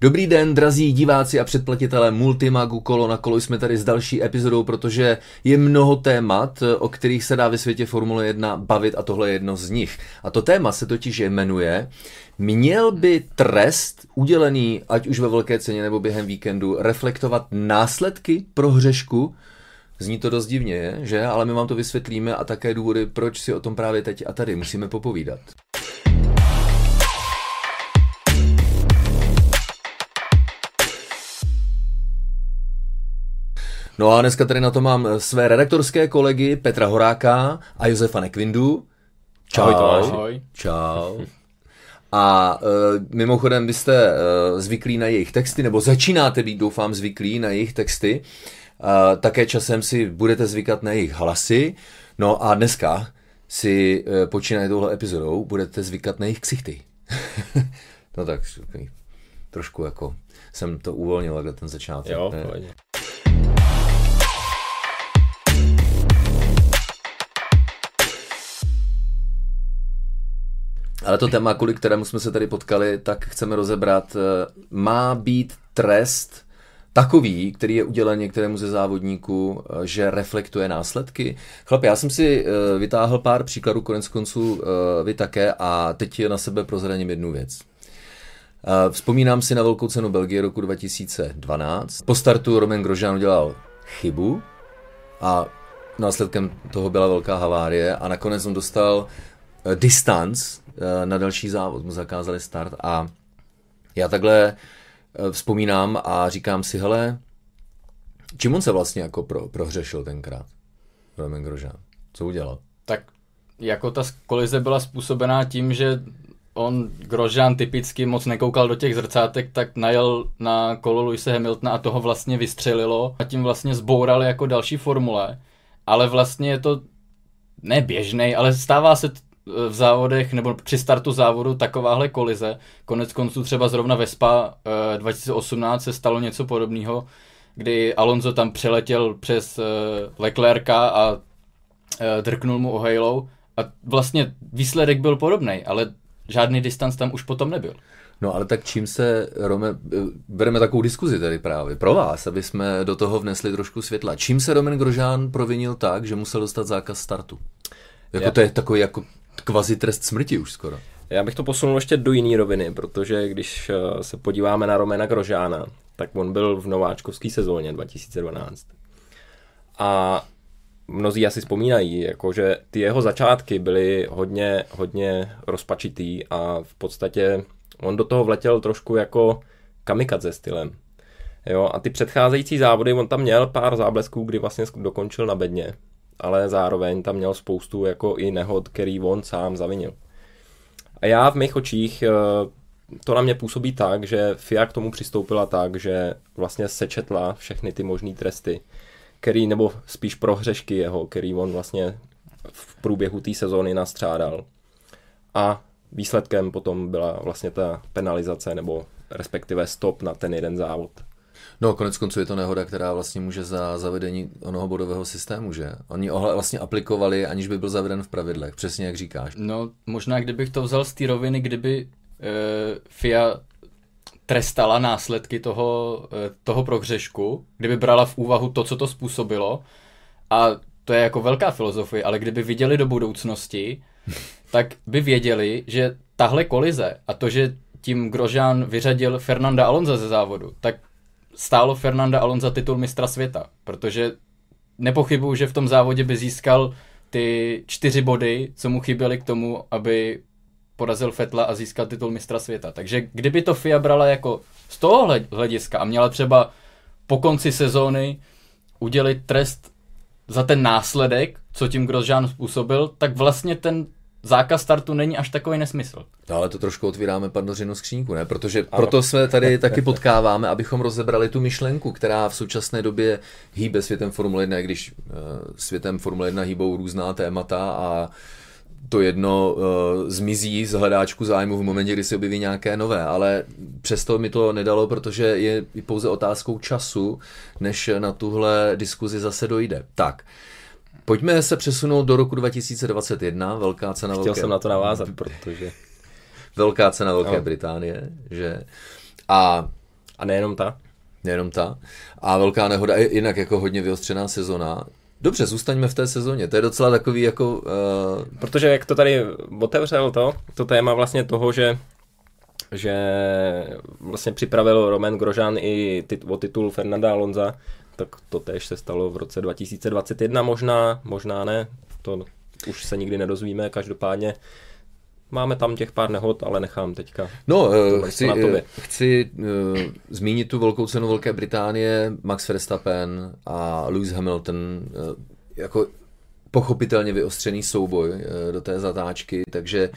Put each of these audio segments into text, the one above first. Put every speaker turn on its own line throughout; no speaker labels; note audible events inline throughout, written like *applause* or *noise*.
Dobrý den, drazí diváci a předplatitelé Multimagu Kolo na kolo. Jsme tady s další epizodou, protože je mnoho témat, o kterých se dá ve světě Formule 1 bavit a tohle je jedno z nich. A to téma se totiž jmenuje Měl by trest udělený, ať už ve velké ceně nebo během víkendu, reflektovat následky pro hřešku? Zní to dost divně, že? Ale my vám to vysvětlíme a také důvody, proč si o tom právě teď a tady musíme popovídat. No a dneska tady na to mám své redaktorské kolegy Petra Horáka a Josefa Nekvindu. Čau.
Ahoj, Ahoj.
Čau. A uh, mimochodem, vy jste uh, zvyklí na jejich texty, nebo začínáte být, doufám, zvyklí na jejich texty. Uh, také časem si budete zvykat na jejich hlasy. No a dneska si uh, počínaje touhle epizodou budete zvykat na jejich ksichty. *laughs* no tak trošku jako jsem to uvolnil ten začátek.
Jo,
Ale to téma, kvůli kterému jsme se tady potkali, tak chceme rozebrat. Eh, má být trest takový, který je udělen některému ze závodníků, eh, že reflektuje následky. Chlapi, já jsem si eh, vytáhl pár příkladů, konec konců vy také, a teď na sebe prozradím jednu věc. Vzpomínám si na velkou cenu Belgie roku 2012. Po startu Roman Grosjean udělal chybu a následkem toho byla velká havárie a nakonec on dostal distanc Eh, na další závod, mu zakázali start a já takhle eh, vzpomínám a říkám si, hele, čím on se vlastně jako pro, prohřešil tenkrát, Roman Grosjean? Co udělal?
Tak jako ta kolize byla způsobená tím, že on, Grosjean typicky moc nekoukal do těch zrcátek, tak najel na kolo Luise Hamiltona a toho vlastně vystřelilo a tím vlastně zboural jako další formule. Ale vlastně je to ne běžnej, ale stává se v závodech nebo při startu závodu takováhle kolize. Konec konců třeba zrovna Vespa 2018 se stalo něco podobného, kdy Alonso tam přeletěl přes eh, Leclerca a eh, drknul mu ohejlou a vlastně výsledek byl podobný, ale žádný distanc tam už potom nebyl.
No ale tak čím se, Rome, eh, bereme takovou diskuzi tady právě pro vás, aby jsme do toho vnesli trošku světla. Čím se Roman Grožán provinil tak, že musel dostat zákaz startu? Jako Já... to je takový jako kvazi trest smrti už skoro.
Já bych to posunul ještě do jiné roviny, protože když eh, se podíváme na Romena Grožána, tak on byl v nováčkovské sezóně 2012. A mnozí asi vzpomínají, jako že ty jeho začátky byly hodně, hodně rozpačitý a v podstatě on do toho vletěl trošku jako kamikadze stylem. Jo, a ty předcházející závody, on tam měl pár záblesků, kdy vlastně dokončil na bedně, ale zároveň tam měl spoustu jako i nehod, který on sám zavinil. A já v mých očích eh, to na mě působí tak, že FIA k tomu přistoupila tak, že vlastně sečetla všechny ty možné tresty, který, nebo spíš prohřešky jeho, který on vlastně v průběhu té sezóny nastřádal. A výsledkem potom byla vlastně ta penalizace, nebo respektive stop na ten jeden závod.
No, konec konců je to nehoda, která vlastně může za zavedení onoho bodového systému, že? Oni ho vlastně aplikovali, aniž by byl zaveden v pravidlech, přesně jak říkáš.
No, možná kdybych to vzal z té roviny, kdyby e, FIA trestala následky toho, e, toho prohřešku, kdyby brala v úvahu to, co to způsobilo, a to je jako velká filozofie, ale kdyby viděli do budoucnosti, *laughs* tak by věděli, že tahle kolize a to, že tím Grožán vyřadil Fernanda Alonza ze závodu, tak stálo Fernanda Alonso titul mistra světa, protože nepochybuju, že v tom závodě by získal ty čtyři body, co mu chyběly k tomu, aby porazil Fetla a získal titul mistra světa. Takže kdyby to FIA brala jako z toho hlediska a měla třeba po konci sezóny udělit trest za ten následek, co tím Grosjean způsobil, tak vlastně ten zákaz startu není až takový nesmysl.
No, ale to trošku otvíráme pandořinu skřínku, ne? Protože ano. proto jsme tady *laughs* taky potkáváme, abychom rozebrali tu myšlenku, která v současné době hýbe světem Formule 1, když uh, světem Formule 1 hýbou různá témata a to jedno uh, zmizí z hledáčku zájmu v momentě, kdy se objeví nějaké nové, ale přesto mi to nedalo, protože je pouze otázkou času, než na tuhle diskuzi zase dojde. Tak, uh, Pojďme se přesunout do roku 2021, velká cena
Chtěl
Velké...
jsem na to navázat, protože...
velká cena Velké no. Británie, že... A
A nejenom ta.
Nejenom ta. A velká nehoda jinak jako hodně vyostřená sezona. Dobře, zůstaňme v té sezóně. To je docela takový jako... Uh...
Protože jak to tady otevřel to, to téma vlastně toho, že že vlastně připravil Roman Grožan i tit, o titul Fernanda Alonza, tak to tež se stalo v roce 2021 možná, možná ne, to už se nikdy nedozvíme, každopádně máme tam těch pár nehod, ale nechám teďka.
No, uh, chci, uh, chci uh, zmínit tu velkou cenu Velké Británie, Max Verstappen a Lewis Hamilton, uh, jako pochopitelně vyostřený souboj uh, do té zatáčky, takže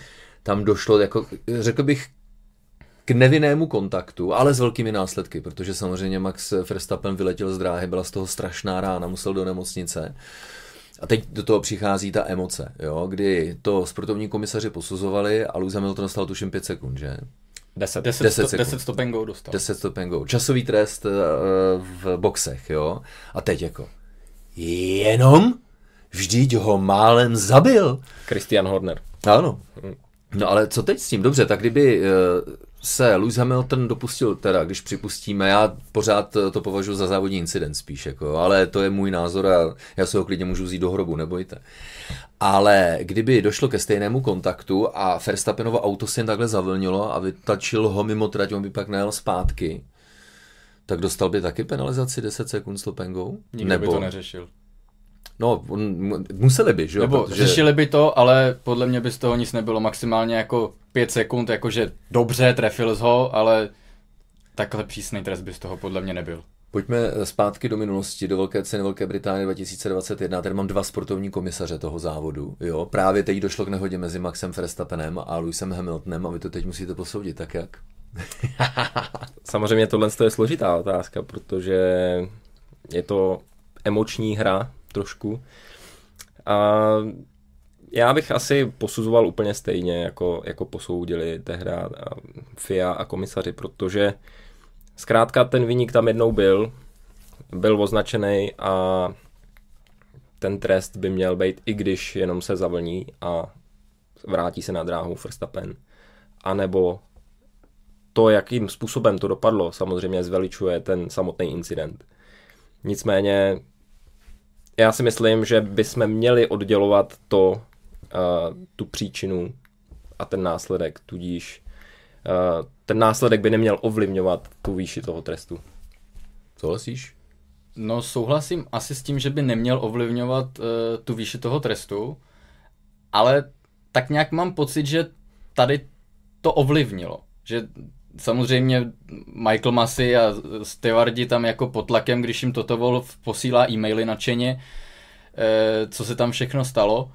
tam došlo, jako, řekl bych, k nevinnému kontaktu, ale s velkými následky, protože samozřejmě Max Verstappen vyletěl z dráhy, byla z toho strašná rána, musel do nemocnice. A teď do toho přichází ta emoce, jo, kdy to sportovní komisaři posuzovali a Lewis Hamilton dostal tuším 5 sekund, že?
10, 10, 10, 10 stop and go dostal.
10 stop and go. Časový trest uh, v boxech, jo. A teď jako, jenom? Vždyť ho málem zabil.
Christian Horner.
Ano. No ale co teď s tím? Dobře, tak kdyby uh, se Lewis Hamilton dopustil, teda když připustíme, já pořád to považuji za závodní incident spíš, jako, ale to je můj názor a já se ho klidně můžu vzít do hrobu, nebojte. Ale kdyby došlo ke stejnému kontaktu a Verstappenovo auto se jen takhle zavlnilo a vytačil ho mimo trať, on by pak najel zpátky, tak dostal by taky penalizaci 10 sekund stop and go?
Nikdo Nebo... by to neřešil.
No, museli by, že jo?
Nebo protože... řešili by to, ale podle mě by z toho nic nebylo. Maximálně jako pět sekund, jakože dobře, trefil z ho, ale takhle přísný trest by z toho podle mě nebyl.
Pojďme zpátky do minulosti, do Velké ceny Velké Británie 2021. Tady mám dva sportovní komisaře toho závodu. Jo? Právě teď došlo k nehodě mezi Maxem Verstappenem a Lewisem Hamiltonem a vy to teď musíte posoudit. Tak jak? *laughs*
Samozřejmě tohle je složitá otázka, protože je to emoční hra trošku. A já bych asi posuzoval úplně stejně, jako, jako posoudili tehda FIA a komisaři, protože zkrátka ten vyník tam jednou byl, byl označený a ten trest by měl být, i když jenom se zavlní a vrátí se na dráhu Verstappen. A nebo to, jakým způsobem to dopadlo, samozřejmě zveličuje ten samotný incident. Nicméně já si myslím, že bychom měli oddělovat to, uh, tu příčinu a ten následek, tudíž uh, ten následek by neměl ovlivňovat tu výši toho trestu.
Souhlasíš?
No souhlasím asi s tím, že by neměl ovlivňovat uh, tu výši toho trestu, ale tak nějak mám pocit, že tady to ovlivnilo. Že samozřejmě Michael Massey a Stevardi tam jako pod tlakem, když jim toto Wolf posílá e-maily nadšeně, eh, co se tam všechno stalo.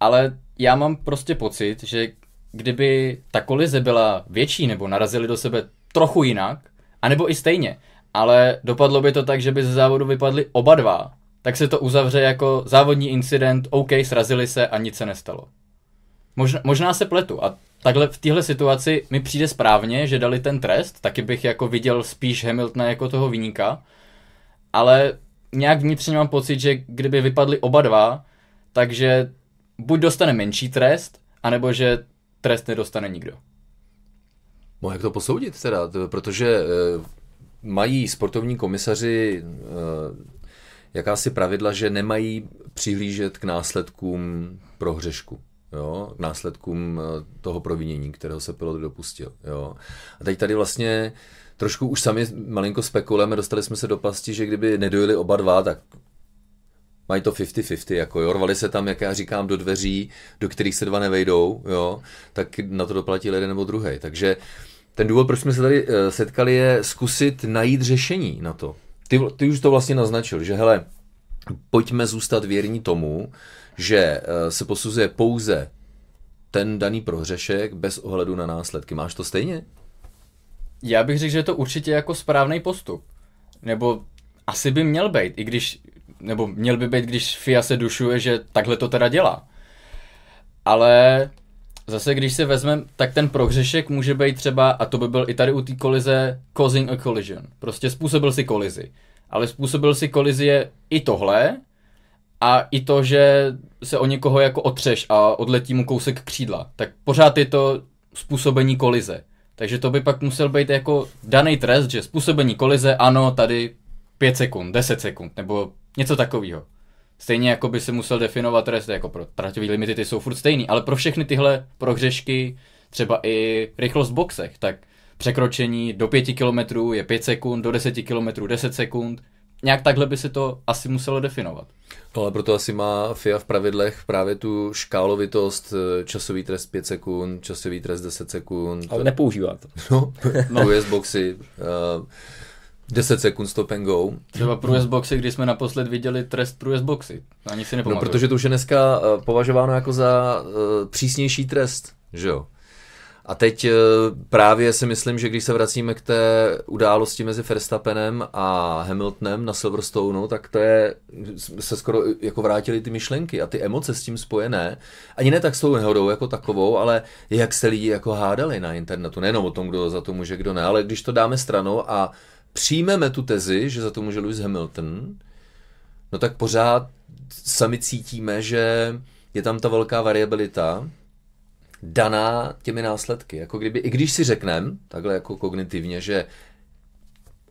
Ale já mám prostě pocit, že kdyby ta kolize byla větší nebo narazili do sebe trochu jinak, anebo i stejně, ale dopadlo by to tak, že by ze závodu vypadli oba dva, tak se to uzavře jako závodní incident, OK, srazili se a nic se nestalo. Možná, možná se pletu a takhle v téhle situaci mi přijde správně, že dali ten trest, taky bych jako viděl spíš Hamiltona jako toho vyníka, ale nějak vnitřně mám pocit, že kdyby vypadli oba dva, takže buď dostane menší trest, anebo že trest nedostane nikdo.
No jak to posoudit teda, protože e, mají sportovní komisaři e, jakási pravidla, že nemají přihlížet k následkům prohřešku jo, následkům eh, toho provinění, kterého se pilot dopustil. Jo. A teď tady vlastně trošku už sami malinko spekulujeme, dostali jsme se do pasti, že kdyby nedojeli oba dva, tak mají to 50-50, jako jo, rvali se tam, jak já říkám, do dveří, do kterých se dva nevejdou, jo, tak na to doplatí jeden nebo druhý. Takže ten důvod, proč jsme se tady eh, setkali, je zkusit najít řešení na to. Ty, ty už to vlastně naznačil, že hele, pojďme zůstat věrní tomu, že eh, se posuzuje pouze ten daný prohřešek bez ohledu na následky. Máš to stejně?
Já bych řekl, že je to určitě jako správný postup. Nebo asi by měl být, i když, nebo měl by být, když FIA se dušuje, že takhle to teda dělá. Ale zase, když se vezmeme, tak ten prohřešek může být třeba, a to by byl i tady u té kolize, causing a collision. Prostě způsobil si kolizi. Ale způsobil si kolizi i tohle, a i to, že se o někoho jako otřeš a odletí mu kousek křídla, tak pořád je to způsobení kolize. Takže to by pak musel být jako daný trest, že způsobení kolize, ano, tady 5 sekund, 10 sekund, nebo něco takového. Stejně jako by se musel definovat trest, jako pro traťové limity ty jsou furt stejný, ale pro všechny tyhle prohřešky, třeba i rychlost v boxech, tak překročení do 5 km je 5 sekund, do 10 km 10 sekund. Nějak takhle by se to asi muselo definovat.
No ale proto asi má FIA v pravidlech právě tu škálovitost, eh, časový trest 5 sekund, časový trest 10 sekund.
Ale nepoužívá to.
No, *laughs* no. US boxy, uh, 10 sekund stop and go.
Třeba průjezd boxy, když jsme naposled viděli trest průjezd boxy. Ani si
No,
nepamatuju.
protože to už je dneska uh, považováno jako za uh, přísnější trest, že jo. A teď uh, právě si myslím, že když se vracíme k té události mezi Verstappenem a Hamiltonem na Silverstoneu, tak to je, se skoro jako vrátily ty myšlenky a ty emoce s tím spojené. Ani ne tak s tou nehodou jako takovou, ale jak se lidi jako hádali na internetu. Nejenom o tom, kdo za to může, kdo ne, ale když to dáme stranou a přijmeme tu tezi, že za to může Lewis Hamilton, no tak pořád sami cítíme, že je tam ta velká variabilita daná těmi následky. Jako kdyby, i když si řekneme, takhle jako kognitivně, že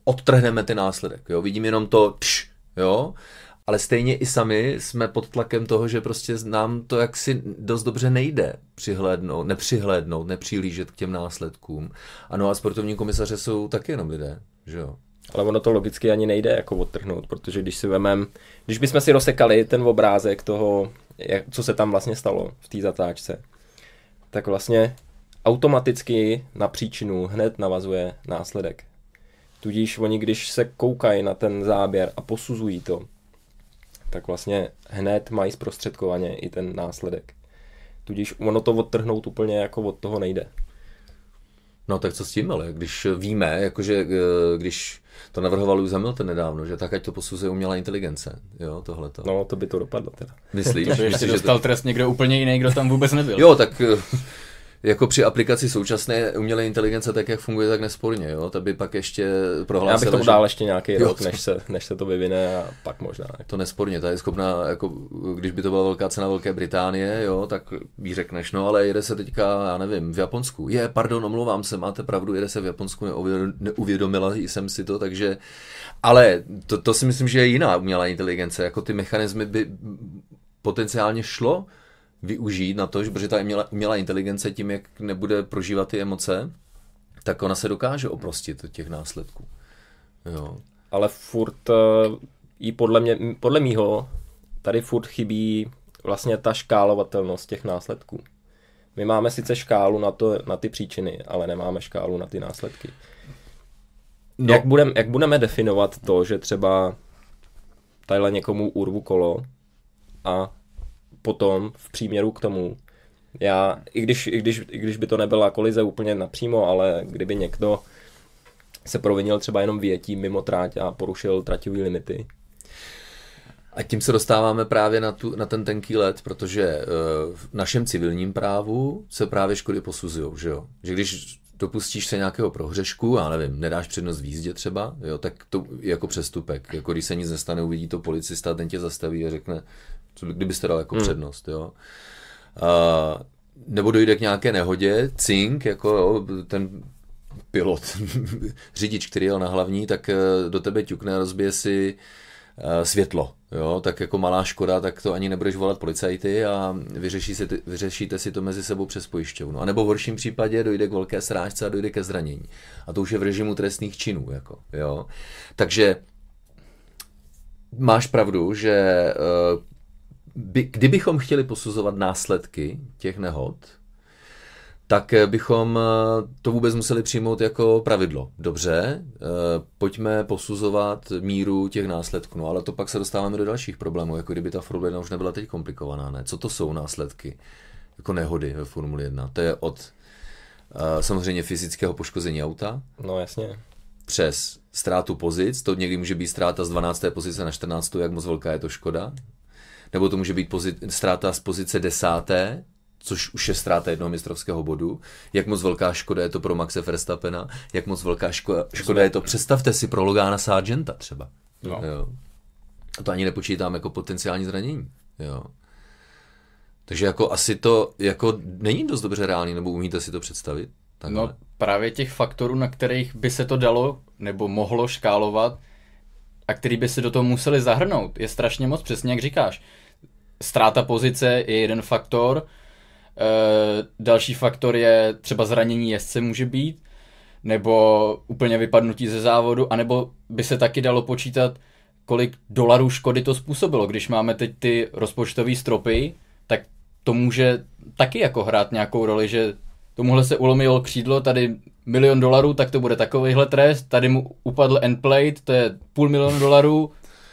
odtrhneme ty následek, jo, vidím jenom to pš, jo, ale stejně i sami jsme pod tlakem toho, že prostě nám to jaksi dost dobře nejde přihlédnout, nepřihlédnout, nepřihlížet k těm následkům. Ano a sportovní komisaře jsou taky jenom lidé, že jo.
Ale ono to logicky ani nejde jako odtrhnout, protože když si vemem, když bychom si rozsekali ten obrázek toho, jak, co se tam vlastně stalo v té zatáčce, tak vlastně automaticky na příčinu hned navazuje následek. Tudíž oni, když se koukají na ten záběr a posuzují to, tak vlastně hned mají zprostředkovaně i ten následek. Tudíž ono to odtrhnout úplně jako od toho nejde.
No tak co s tím, ale když víme, jakože eh, když to navrhoval Lewis Hamilton nedávno, že tak ať to posuzuje umělá inteligence, jo, tohleto.
No, to by to dopadlo teda.
Myslíš?
To
Myslíš, že
dostal trest někdo úplně jiný, kdo tam vůbec nebyl.
Jo, tak eh, jako při aplikaci současné umělé inteligence, tak jak funguje, tak nesporně, jo, to by pak ještě
Já bych
prohlásila,
tomu
že
dal ještě nějaký
Jo.
rok, než se, než se to vyvine a pak možná.
to nesporně, ta je schopná, jako, když by to byla velká cena Velké Británie, jo, tak jí řekneš, no ale jede se teďka, já nevím, v Japonsku. Je, pardon, omlouvám se, máte pravdu, jede se v Japonsku, neuvěd- neuvědomila jsem si to, takže, ale to, to si myslím, že je jiná umělá inteligence, jako ty mechanismy by potenciálně šlo využít na to, že protože ta umělá, umělá inteligence tím, jak nebude prožívat ty emoce, tak ona se dokáže oprostit od těch následků. Jo.
Ale furt eh, jí podle mě, podle mýho, tady furt chybí vlastně ta škálovatelnost těch následků. My máme sice škálu na, to, na ty příčiny, ale nemáme škálu na ty následky. No. Jak, budem, jak budeme definovat to, že třeba tadyhle někomu urvu kolo a potom v příměru k tomu, já, i když, i když, i když by to nebyla kolize úplně napřímo, ale kdyby někdo se provinil třeba jenom větí mimo tráť a porušil traťové limity,
A tím se dostáváme právě na, tu, na ten tenký let, protože eh, v našem civilním právu se právě škody posuzují, že jo? Že když dopustíš se nějakého prohřešku, já nevím, nedáš přednost v jízdě třeba, jo, tak to je jako přestupek. Jako když se nic nestane, uvidí to policista, ten tě zastaví a řekne, co by, kdybyste dal jako hmm. přednost, jo. A, nebo dojde k nějaké nehodě, cink, jako jo, ten pilot, *laughs* řidič, který jel na hlavní, tak eh, do tebe ťukne a rozbije si eh, světlo, jo, tak jako malá škoda, tak to ani nebudeš volat policajty a vyřeší si, vyřešíte si to mezi sebou přes pojišťovnu. A nebo v horším případě dojde k velké srážce a dojde ke zranění. A to už je v režimu trestných činů, jako, jo. Takže máš pravdu, že eh, by, kdybychom chtěli posuzovat následky těch nehod, tak eh, bychom eh, to vůbec museli přijmout jako pravidlo. Dobře, eh, pojďme posuzovat míru těch následků. No ale to pak se dostáváme do dalších problémů, jako kdyby ta Formule 1 už nebyla teď komplikovaná. Ne? Co to jsou následky? Jako nehody ve Formule 1. To je od samozřejmě fyzického poškození auta,
no jasně.
přes ztrátu pozic, to někdy může být ztráta z 12. pozice na 14. jak moc velká je to škoda, nebo to může být pozit, ztráta z pozice 10. což už je ztráta jednoho mistrovského bodu, jak moc velká škoda je to pro Maxe Verstappena, jak moc velká škoda, škoda je to, představte si pro Logana Sargenta třeba.
No.
Jo. A to ani nepočítám jako potenciální zranění. Jo. Takže jako asi to jako není dost dobře reálný, nebo umíte si to představit? Takhle.
No právě těch faktorů, na kterých by se to dalo nebo mohlo škálovat a který by se do toho museli zahrnout, je strašně moc, přesně jak říkáš. Ztráta pozice je jeden faktor, e, další faktor je třeba zranění jezdce může být, nebo úplně vypadnutí ze závodu, anebo by se taky dalo počítat, kolik dolarů škody to způsobilo. Když máme teď ty rozpočtové stropy, tak to může taky jako hrát nějakou roli, že tomuhle se ulomilo křídlo, tady milion dolarů, tak to bude takovýhle trest, tady mu upadl endplate, to je půl milionu dolarů,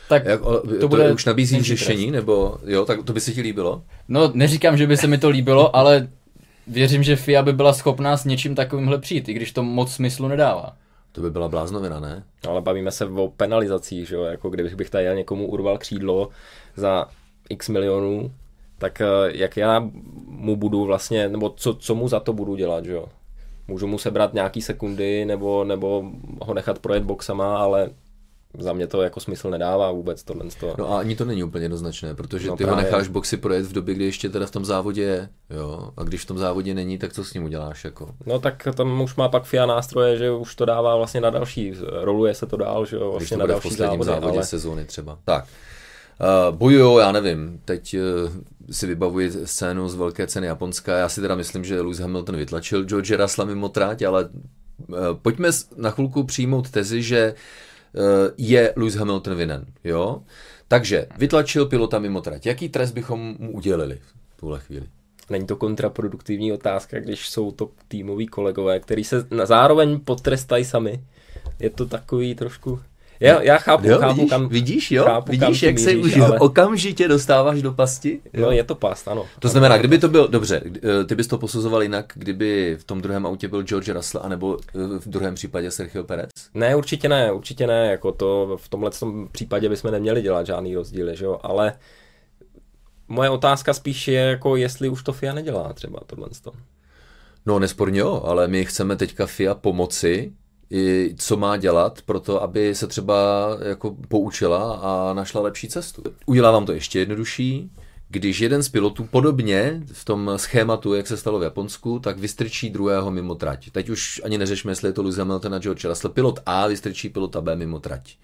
tak
Jak, o,
to,
to
bude
už nabízí řešení,
trest.
nebo jo, tak to by se ti líbilo?
No, neříkám, že by se mi to líbilo, ale věřím, že FIA by byla schopná s něčím takovýmhle přijít, i když to moc smyslu nedává.
To by byla bláznovina, ne?
Ale bavíme se o penalizacích, že jo? Jako kdybych bych tady někomu urval křídlo za x milionů, tak eh, jak já mu budu vlastně, nebo co, co mu za to budu dělat, že jo? Můžu mu sebrat nějaký sekundy, nebo, nebo ho nechat projet boxama, ale za mě to jako smysl nedává vůbec tohle. To.
No a ani to není úplně jednoznačné, protože
No
ty ho
právě.
necháš boxy projet v době, kdy ještě teda v tom závodě je, jo, a když v tom závodě není, tak co s ním uděláš, jako?
No tak tam už má pak FIA nástroje, že už to dává vlastně na další, roluje se to dál, že jo,
Když
vlastně
to
na
bude v
další
posledním
závody,
závodě
ale
sezóny třeba. Tak. Uh, bojujou, já nevím, teď uh, si vybavuji scénu z velké ceny Japonska, já si teda myslím, že Lewis Hamilton vytlačil George Russella mimo tráť, ale uh, pojďme na chvilku přijmout tezi, že uh, je Lewis Hamilton vinen, jo? Takže vytlačil pilota mimo trať. Jaký trest bychom mu udělili v tuhle chvíli?
Není to kontraproduktivní otázka, když jsou to týmoví kolegové, kteří se zároveň potrestají sami. Je to takový trošku... Já, já chápu,
Jo,
chápu,
vidíš,
kam...
vidíš, jo?
chápu, kam
vidíš,
ty
jak se už
ale-
okamžitě dostáváš do pasti?
No, je to past, ano.
To znamená, kdyby to byl, dobře, eh, ty bys to posuzoval jinak, kdyby v tom druhém autě byl George Russell, anebo eh, v druhém případě Sergio Perez?
Ne, určitě ne, určitě ne, jako to v tomhle tom případě bychom neměli dělat žádný rozdíly, že jo, ale moje otázka spíš je, jako jestli už to FIA nedělá třeba tohle.
No nesporně jo, ale my chceme teďka FIA pomoci, co má dělat pro to, aby se třeba jako poučila a našla lepší cestu. Udělá vám to ještě jednodušší, když jeden z pilotů podobně v tom schématu, jak se stalo v Japonsku, tak vystrčí druhého mimo trať. Teď už ani neřešme, jestli je to Lewis Hamilton a George Russell. Pilot A vystrčí pilota B mimo trať.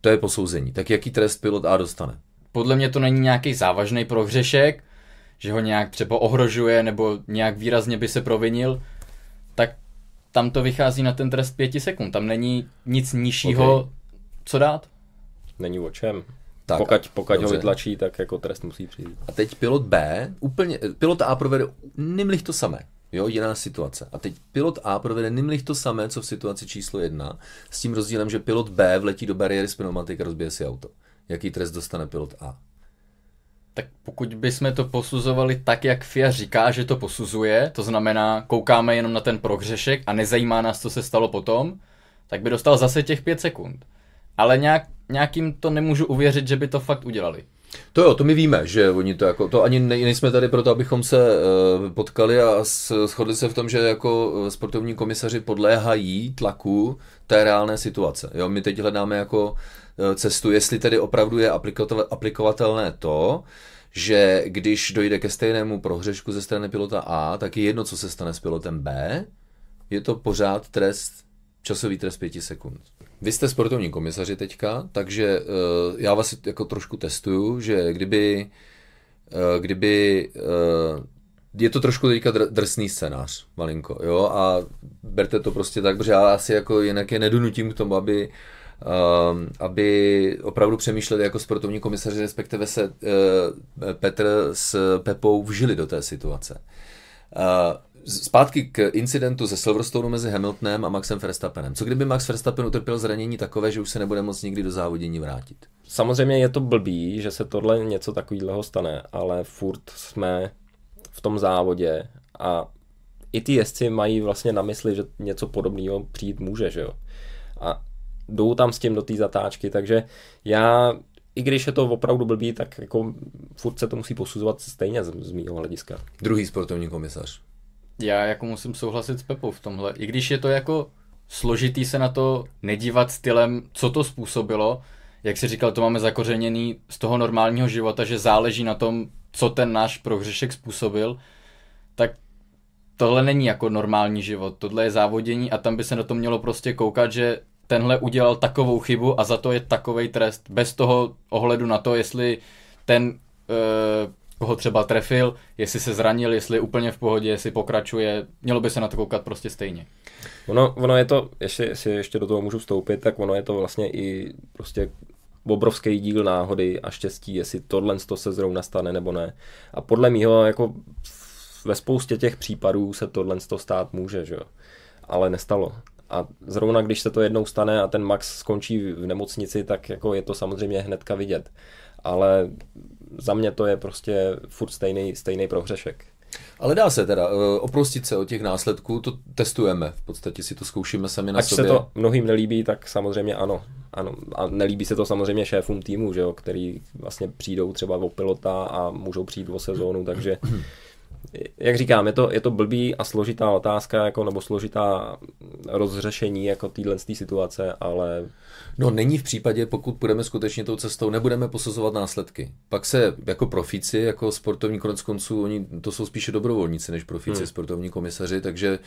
To je posouzení. Tak jaký trest pilot A dostane?
Podle mě to není nějaký závažný prohřešek, že ho nějak třeba ohrožuje nebo nějak výrazně by se provinil, tam to vychází na ten trest pěti sekund. Tam není nic nižšího,
Ok.
co dát.
Není o čem.
Tak,
pokud pokud ho vytlačí, tak jako trest musí přijít.
A teď pilot B, úplně, pilot A provede nimlich to samé. Jo, jiná situace. A teď pilot A provede nimlich to samé, co v situaci číslo jedna, s tím rozdílem, že pilot B vletí do bariéry s pneumatik a rozbije si auto. Jaký trest dostane pilot A?
Tak pokud bychom to posuzovali tak, jak FIA říká, že to posuzuje, to znamená, koukáme jenom na ten prohřešek a nezajímá nás, co se stalo potom, tak by dostal zase těch pět sekund. Ale nějak, nějakým to nemůžu uvěřit, že by to fakt udělali.
To jo, to my víme, že oni to jako, to ani nej, nejsme tady proto, abychom se uh, potkali a shodli se v tom, že jako eh, sportovní komisaři podléhají tlaku té reálné situace. Jo, my teď hledáme jako cestu, jestli tedy opravdu je aplikovatel- aplikovatelné to, že když dojde ke stejnému prohřešku ze strany pilota A, tak je jedno, co se stane s pilotem B, je to pořád trest, časový trest pěti sekund. Vy jste sportovní komisaři teďka, takže uh, já vás jako trošku testuju, že kdyby, uh, kdyby uh, je to trošku teďka dr- drsný scénář, malinko, jo, a berte to prostě tak, protože já asi jako jinak je nedonutím k tomu, aby um, aby opravdu přemýšleli jako sportovní komisaři, respektive se uh, Petr s Pepou vžili do té situace. Uh, Zpátky k incidentu ze Silverstoneu mezi Hamiltonem a Maxem Verstappenem. Co kdyby Max Verstappen utrpěl zranění takové, že už se nebude moct nikdy do závodění vrátit?
Samozřejmě je to blbý, že se tohle něco takového stane, ale furt jsme v tom závodě a i ty jezdci mají vlastně na mysli, že něco podobného přijít může, že jo. A jdou tam s tím do té zatáčky, takže já, i když je to opravdu blbý, tak jako furt se to musí posuzovat stejně z, z mýho hlediska.
Druhý sportovní komisař.
Já jako musím souhlasit s Pepou v tomhle. I když je to jako složitý se na to nedívat stylem, co to způsobilo, jak si říkal, to máme zakořeněný z toho normálního života, že záleží na tom, co ten náš prohřešek způsobil, tak tohle není jako normální život, tohle je závodění a tam by se na to mělo prostě koukat, že tenhle udělal takovou chybu a za to je takový trest, bez toho ohledu na to, jestli ten, e, koho třeba trefil, jestli se zranil, jestli je úplně v pohodě, jestli pokračuje, mělo by se na to koukat prostě stejně.
Ono, ono je to, ještě, jestli ještě do toho můžu vstoupit, tak ono je to vlastně i prostě obrovský díl náhody a štěstí, jestli tohle to se zrovna stane nebo ne. A podle mýho jako ve spoustě těch případů se tohle to stát může, že jo. Ale nestalo. A zrovna když se to jednou stane a ten Max skončí v nemocnici, tak jako je to samozřejmě hnedka vidět. Ale za mě to je prostě furt stejný, stejný prohřešek.
Ale dá se teda eh, oprostit se od těch následků, to testujeme, v podstatě si to zkoušíme sami na
Ať
sobě.
se to mnohým nelíbí, tak samozřejmě ano. ano. A nelíbí se to samozřejmě šéfům týmu, že jo, který vlastně přijdou třeba o pilota a můžou přijít o sezónu, takže jak říkám, je to, je to blbý a složitá otázka, jako, nebo složitá rozřešení jako téhle situace, ale...
No není v případě, pokud půjdeme skutečně tou cestou, nebudeme posuzovat následky. Pak se jako profíci, jako sportovní konec konců, oni to jsou spíše dobrovolníci než profíci, hmm. sportovní komisaři, takže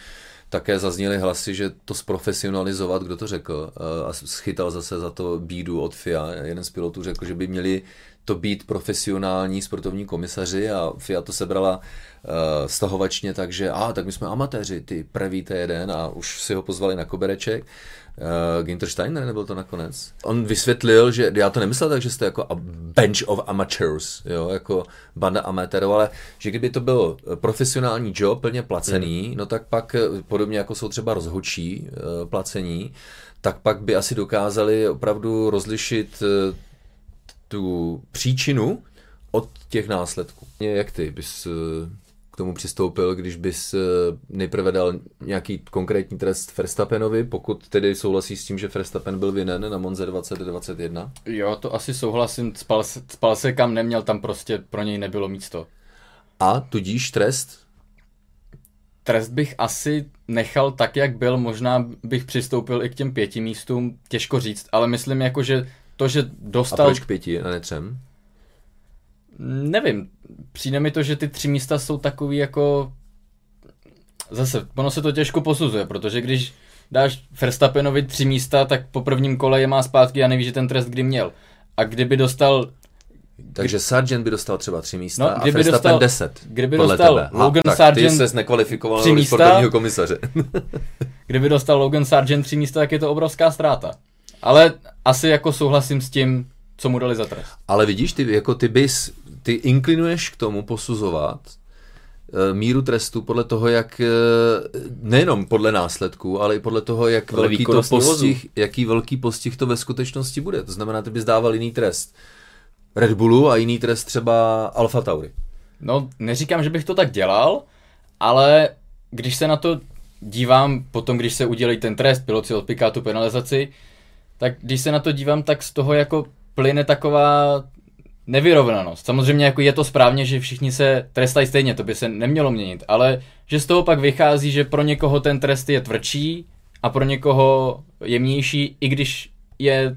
také zazněly hlasy, že to zprofesionalizovat, kdo to řekl, eh, a schytal zase za to bídu od FIA. Jeden z pilotů řekl, že by měli to být profesionální sportovní komisaři a FIA to sebrala uh, stahovačně, takže a tak my jsme amatéři, ty prevíte jeden a už si ho pozvali na kobereček. Uh, Ginter Steiner nebyl to nakonec. On vysvětlil, že já to nemyslel tak, že jste jako a bench of amateurs, jo, jako banda amatérů, ale že kdyby to byl profesionální job, plně placený, mm. no tak pak podobně jako jsou třeba rozhočí uh, placení, tak pak by asi dokázali opravdu rozlišit tu příčinu od těch následků. Jak ty bys k tomu přistoupil, když bys nejprve dal nějaký konkrétní trest Verstappenovi, pokud tedy souhlasí s tím, že Verstappen byl vinen na Monze 2021?
Jo, to asi souhlasím, spal se, spal se kam neměl, tam prostě pro něj nebylo místo.
A tudíž trest?
Trest bych asi nechal tak, jak byl, možná bych přistoupil i k těm pěti místům, těžko říct, ale myslím jako, že to, že dostal...
A proč k pěti a ne třem?
Nevím, přijde mi to, že ty tři místa jsou takový jako... Zase, ono se to těžko posuzuje, protože když dáš Verstappenovi tři místa, tak po prvním kole je má zpátky a neví, že ten trest kdy měl. A kdyby dostal
takže Sargent by dostal třeba tři místa no, kdyby a Verstappen dostal, deset.
Kdyby dostal tebe.
Logan ha, Sargent ty ses nekvalifikoval tři místa, sportovního komisaře. *laughs* *laughs*
kdyby dostal Logan Sargent tři místa, tak je to obrovská ztráta. Ale asi jako souhlasím s tím, co mu dali za trest.
Ale vidíš, ty, jako ty bys, ty inklinuješ k tomu posuzovat e, míru trestu podle toho, jak e, nejenom podle následků, ale i podle toho, jak velký to postih, jaký velký postih to ve skutečnosti bude. To znamená, ty bys dával jiný trest Red Bullu a jiný trest třeba Alfa Tauri.
No, neříkám, že bych to tak dělal, ale když se na to dívám, potom když se udělí ten trest, pilot si odpiká tu penalizaci, tak když se na to dívám, tak z toho jako plyne taková nevyrovnanost. Samozřejmě jako je to správně, že všichni se trestají stejně, to by se nemělo měnit, ale že z toho pak vychází, že pro někoho ten trest je tvrdší a pro někoho jemnější, i když je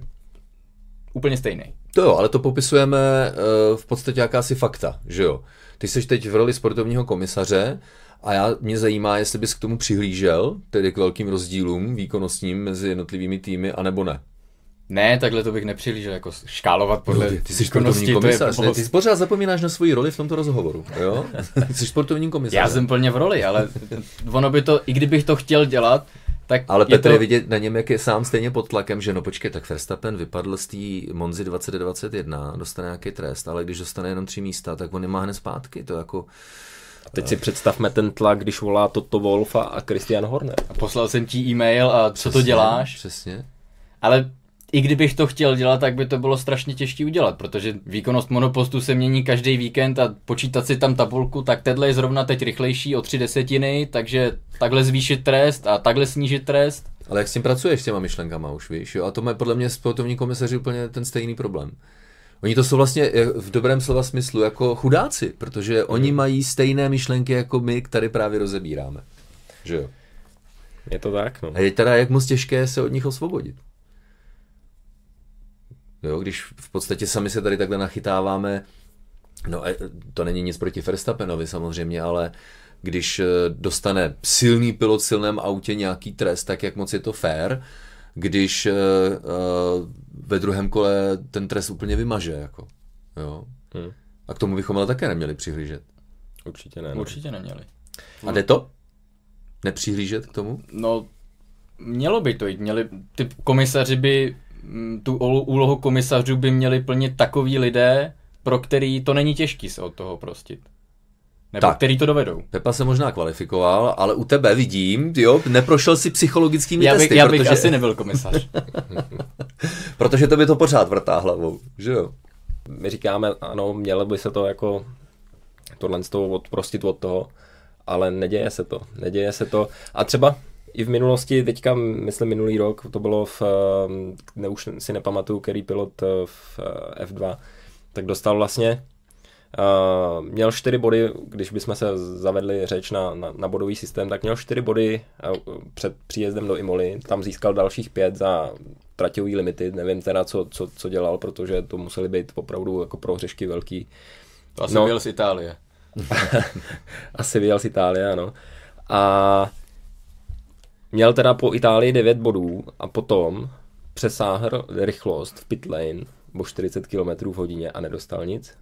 úplně stejný.
To jo, ale to popisujeme uh, v podstatě jakási fakta, že jo. Ty jsi teď v roli sportovního komisaře a já, mě zajímá, jestli bys k tomu přihlížel, tedy k velkým rozdílům výkonnostním mezi jednotlivými týmy, anebo ne.
Ne, takhle to bych nepřihlížel, jako škálovat podle
no, Ty jsi sportovní komisař, ne? Ty pořád zapomínáš na svoji roli v tomto rozhovoru, jo? jsi sportovní komisař.
Já jsem plně v roli, ale ono by to, i kdybych to chtěl dělat, tak
Ale Petr
je, to...
je vidět na něm, jak je sám stejně pod tlakem, že no počkej, tak Verstappen vypadl z té Monzy 2021, dostane nějaký trest, ale když dostane jenom tři místa, tak on nemá hned zpátky, to jako...
A teď si představme ten tlak, když volá Toto Wolf a Christian Horner.
A poslal jsem ti e-mail a co přesně, to děláš?
Přesně.
Ale i kdybych to chtěl dělat, tak by to bylo strašně těžké udělat, protože výkonnost monopostu se mění každý víkend a počítat si tam tabulku, tak tenhle je zrovna teď rychlejší o tři desetiny, takže takhle zvýšit trest a takhle snížit trest.
Ale jak s tím pracuješ s těma myšlenkama už, víš, jo? A to má podle mě sportovní komisaři úplně ten stejný problém. Oni to jsou vlastně eh, v dobrém slova smyslu jako chudáci, protože oni mají stejné myšlenky jako my, které právě rozebíráme. Že jo?
Je to tak, no.
A je teda jak moc těžké se od nich osvobodit. Jo, když v podstatě sami se tady takhle nachytáváme, no to není nic proti Verstappenovi samozřejmě, ale když eh, dostane silný pilot v silném autě nějaký trest, tak jak moc je to fair, když uh, ve druhém kole ten trest úplně vymaže. Jako. Jo. Hmm. A k tomu bychom ale také neměli přihlížet.
Určitě ne.
Ne. Určitě neměli.
A jde to? Nepřihlížet k tomu?
No, mělo by to jít. Měli, ty komisaři by, tu úlohu komisařů by měli plnit takový lidé, pro který to není těžký se od toho prostit. Nebo tak. který to dovedou.
Pepa se možná kvalifikoval, ale u tebe vidím, jo, neprošel si psychologickými
já bych,
testy.
Já bych protože... asi nebyl komisař. *laughs*
protože to by to pořád vrtá hlavou, že jo?
My říkáme, ano, mělo by se to jako tohle z toho odprostit od toho, ale neděje se to. Neděje se to. A třeba i v minulosti, teďka, myslím minulý rok, to bylo v, eh, ne, už si nepamatuju, který pilot eh, v eh, F2, tak dostal vlastně Uh, měl čtyři body, když bychom se zavedli řeč na, na, na bodový systém, tak měl čtyři body uh, před příjezdem do Imoly, tam získal dalších pět za traťový limity, nevím teda, co, co, co dělal, protože to museli být opravdu jako prohřešky velký.
To asi no, byl z Itálie. *laughs*
asi vyjel z Itálie, ano. A měl teda po Itálii 9 bodů a potom přesáhl rychlost v pit lane o 40 km v hodině a nedostal nic.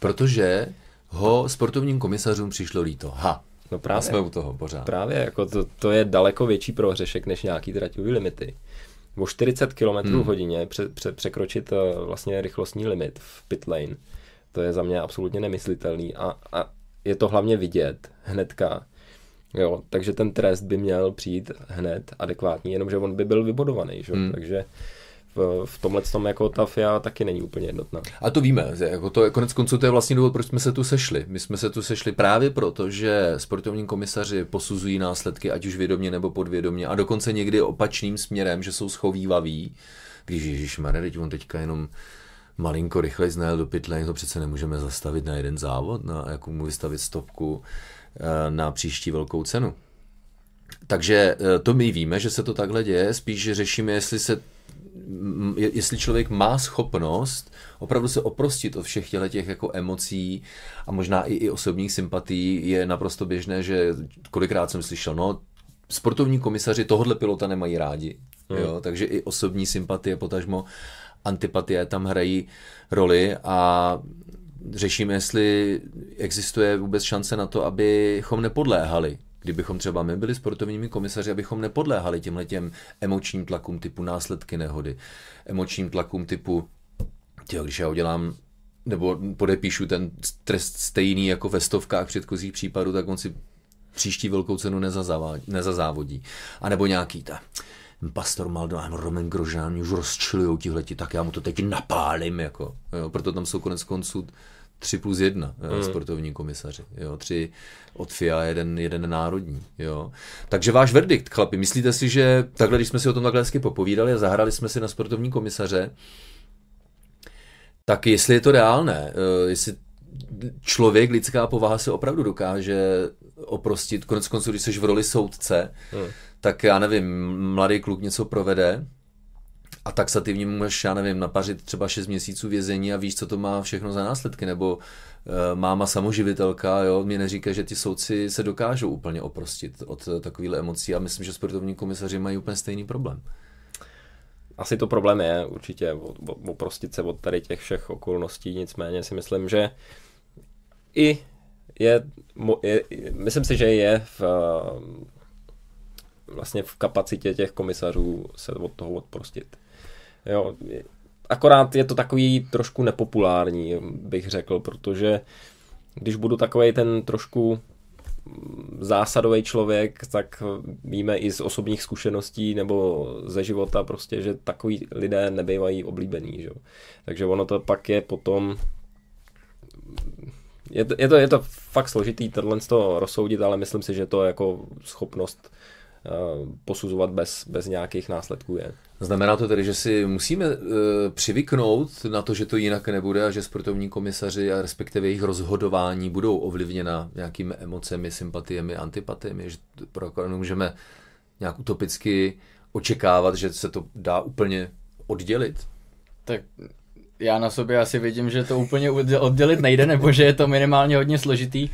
Protože ho sportovním komisařům přišlo líto. Ha,
No právě. A
jsme u toho pořád.
Právě, jako to, to je daleko větší prohřešek než nějaký traťový limity. O 40 km hmm. v hodině pře, pře, překročit uh, vlastně rychlostní limit v pit lane, to je za mě absolutně nemyslitelný a, a je to hlavně vidět hnedka. Jo, takže ten trest by měl přijít hned adekvátní, jenomže on by byl vybodovaný, že? Hmm. takže v, v tomhle tom jako ta FIA taky není úplně jednotná.
A to víme, jako to konec konců to je vlastně důvod, proč jsme se tu sešli. My jsme se tu sešli právě proto, že sportovní komisaři posuzují následky, ať už vědomě nebo podvědomě, a dokonce někdy opačným směrem, že jsou schovývaví, když Ježíš Marek, on teďka jenom malinko rychle znajel do pitlane, to přece nemůžeme zastavit na jeden závod, na jakou mu vystavit stopku na příští velkou cenu. Takže eh, to my víme, že se to takhle děje, spíš řešíme, jestli se jestli člověk má schopnost opravdu se oprostit od všech těch jako emocí a možná i, i osobních sympatí, je naprosto běžné, že kolikrát jsem slyšel, no sportovní komisaři tohohle pilota nemají rádi, hmm. jo, takže i osobní sympatie, potažmo antipatie tam hrají roli a řešíme, jestli existuje vůbec šance na to, abychom nepodléhali kdybychom třeba my byli sportovními komisaři, abychom nepodléhali těmhle těm emočním tlakům typu následky nehody, emočním tlakům typu, tyjo, když já udělám nebo podepíšu ten trest stejný jako ve stovkách předchozích případů, tak on si příští velkou cenu nezazávodí. A nebo nějaký ta Pastor Maldonado, Roman Grožán, už rozčilujou tihleti, tak já mu to teď napálím, jako. Jo, proto tam jsou konec konců 3 plus 1 mm. sportovní komisaři. Jo, tři od FIA, jeden, jeden národní. Jo. Takže váš verdikt, chlapi, myslíte si, že takhle, když jsme si o tom takhle hezky popovídali a zahrali jsme si na sportovní komisaře, tak jestli je to reálné, jestli člověk, lidská povaha se opravdu dokáže oprostit, konec konců, když jsi v roli soudce, mm. Tak já nevím, mladý kluk něco provede, a taxativně můžeš, já nevím, napařit třeba 6 měsíců vězení a víš, co to má všechno za následky, nebo uh, máma samoživitelka, jo, mě neříká, že ti soudci se dokážou úplně oprostit od takových emocí a myslím, že sportovní komisaři mají úplně stejný problém.
Asi to problém je určitě oprostit se od tady těch všech okolností, nicméně si myslím, že i je, je myslím si, že je v, vlastně v kapacitě těch komisařů se od toho odprostit. Jo, akorát je to takový trošku nepopulární, bych řekl, protože když budu takový ten trošku zásadový člověk, tak víme i z osobních zkušeností nebo ze života prostě, že takový lidé nebývají oblíbený. Že? Takže ono to pak je potom je to, je to, je to fakt složitý tohle z toho rozsoudit, ale myslím si, že to jako schopnost posuzovat bez, bez nějakých následků je.
Znamená to tedy, že si musíme uh, přivyknout na to, že to jinak nebude a že sportovní komisaři a respektive jejich rozhodování budou ovlivněna nějakými emocemi, sympatiemi, antipatiemi, že pro můžeme nějak utopicky očekávat, že se to dá úplně oddělit?
Tak já na sobě asi vidím, že to úplně oddělit nejde, nebo že je to minimálně hodně složitý.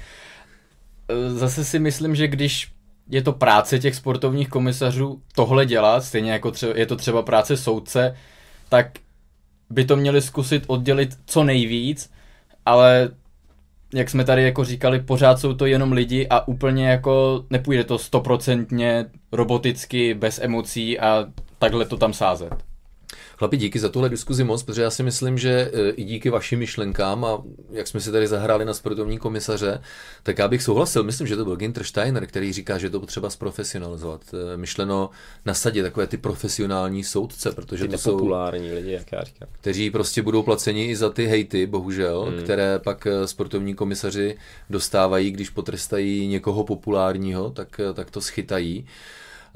eh, zase si myslím, že když je to práce těch sportovních komisařů tohle dělat, stejně jako třeba, je to třeba práce soudce, tak by to měli zkusit oddělit co nejvíc, ale jak jsme tady jako říkali, pořád jsou to jenom lidi a úplně jako nepůjde to stoprocentně roboticky, bez emocí a takhle to tam sázet.
Chlapi, díky za tuhle diskuzi moc, protože já si myslím, že e, i díky vašim myšlenkám a jak jsme si tady zahráli na sportovní komisaře, tak já bych souhlasil, myslím, že to byl Ginter Steiner, který říká, že to potřeba zprofesionalizovat. E, myšleno nasadit takové ty profesionální soudce, protože
ty
to jsou
populární lidi, jak já říkám.
Kteří prostě budou placeni i za ty hejty, bohužel, hmm. které pak e, sportovní komisaři dostávají, když potrestají někoho populárního, tak, tak to schytají.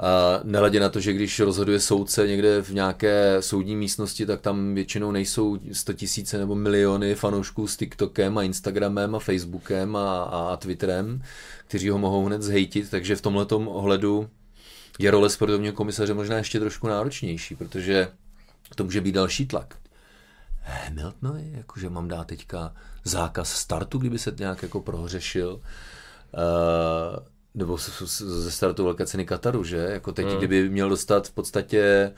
A nehledě na to, že když rozhoduje soudce někde v nějaké soudní místnosti, tak tam většinou nejsou 100 tisíce nebo miliony fanoušků s TikTokem a Instagramem a Facebookem a, a Twitterem, kteří ho mohou hned zhejtit, takže v tomhle ohledu je role sportovního komisaře možná ještě trošku náročnější, protože to může být další tlak. Hamiltonovi, jakože mám dát teďka zákaz startu, kdyby se nějak jako prohřešil. Uh, nebo ze startu velké ceny Kataru, že? Jako teď, hmm. kdyby měl dostat v podstatě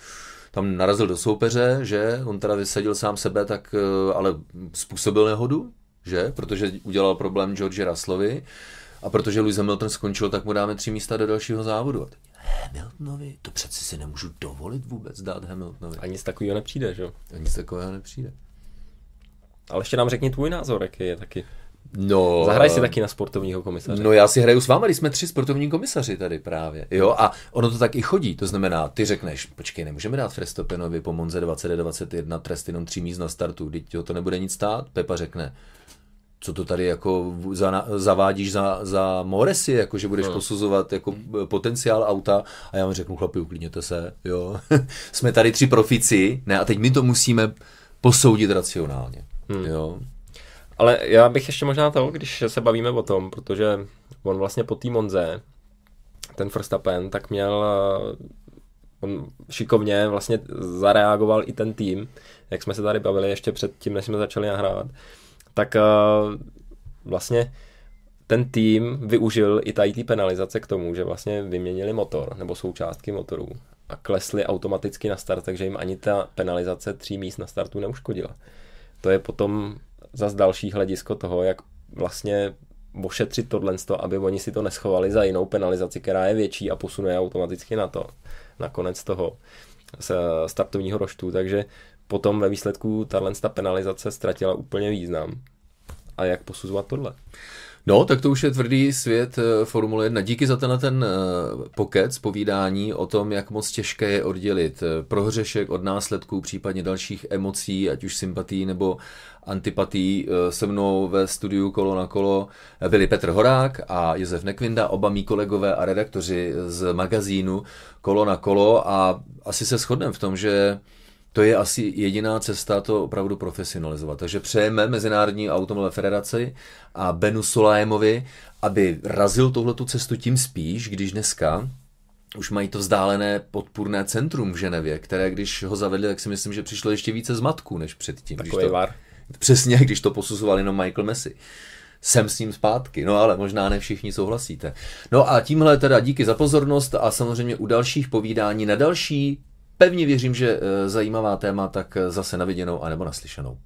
tam narazil do soupeře, že? On teda vysadil sám sebe, tak eh, ale způsobil nehodu, že? Protože udělal problém George Russellovi a protože Lewis Hamilton skončil, tak mu dáme tři místa do dalšího závodu. A teď, Hamiltonovi? To přeci si nemůžu dovolit vůbec dát Hamiltonovi.
A nic takového nepřijde, že jo?
A nic takového nepřijde.
Ale ještě nám řekni tvůj názor, jaký je taky.
No,
Zahraj si taky na sportovního komisaře.
No já si hraju s váma, když jsme tři sportovní komisaři tady právě. Jo, a ono to tak i chodí. To znamená, ty řekneš, počkej, nemůžeme dát Frestopenovi po Monze 2021 trest jenom tří míst na startu, teď to nebude nic stát. Pepa řekne, co to tady jako za, zavádíš za, za Moresy, jako že budeš no. posuzovat jako potenciál auta a já vám řeknu, chlapi, uklidněte se, jo. *laughs* jsme tady tři profici, ne, a teď my to musíme posoudit racionálně, hmm. jo.
Ale já bych ještě možná to, když se bavíme o tom, protože on vlastně po té Monze, ten Verstappen, tak měl on šikovně vlastně zareagoval i ten tým, jak jsme se tady bavili ještě před tím, než jsme začali nahrát, tak vlastně ten tým využil i tady té penalizace k tomu, že vlastně vyměnili motor nebo součástky motorů a klesli automaticky na start, takže jim ani ta penalizace tří míst na startu neuškodila. To je potom zase další hledisko toho, jak vlastně ošetřit tohle, aby oni si to neschovali za jinou penalizaci, která je větší a posunuje automaticky na to, na konec toho startovního roštu, takže potom ve výsledku tahle penalizace ztratila úplně význam. A jak posuzovat tohle?
No, tak to už je tvrdý svět eh, Formule 1. Díky za tenhle ten eh, pokec, povídání o tom, jak moc těžké je oddělit eh, prohřešek od následků, případně dalších emocí, ať už sympatí nebo antipatí. Se mnou ve studiu Kolo na kolo byli Petr Horák a Josef Nekvinda, oba mý kolegové a redaktoři z magazínu Kolo na kolo a asi se shodneme v tom, že to je asi jediná cesta to opravdu profesionalizovat. Takže přejeme Mezinárodní automobilové federaci a Benu Solajemovi, aby razil tuhletu cestu tím spíš, když dneska už mají to vzdálené podpůrné centrum v Ženevě, které když ho zavedli, tak si myslím, že přišlo ještě více zmatku než předtím.
Takový
když to,
var.
Přesně, když to posuzoval jenom Michael Messi jsem s ním zpátky. No ale možná ne všichni souhlasíte. No a tímhle teda díky za pozornost a samozřejmě u dalších povídání na další Pevně věřím, že eh, zajímavá téma, tak eh, zase naviděnou a nebo naslyšenou.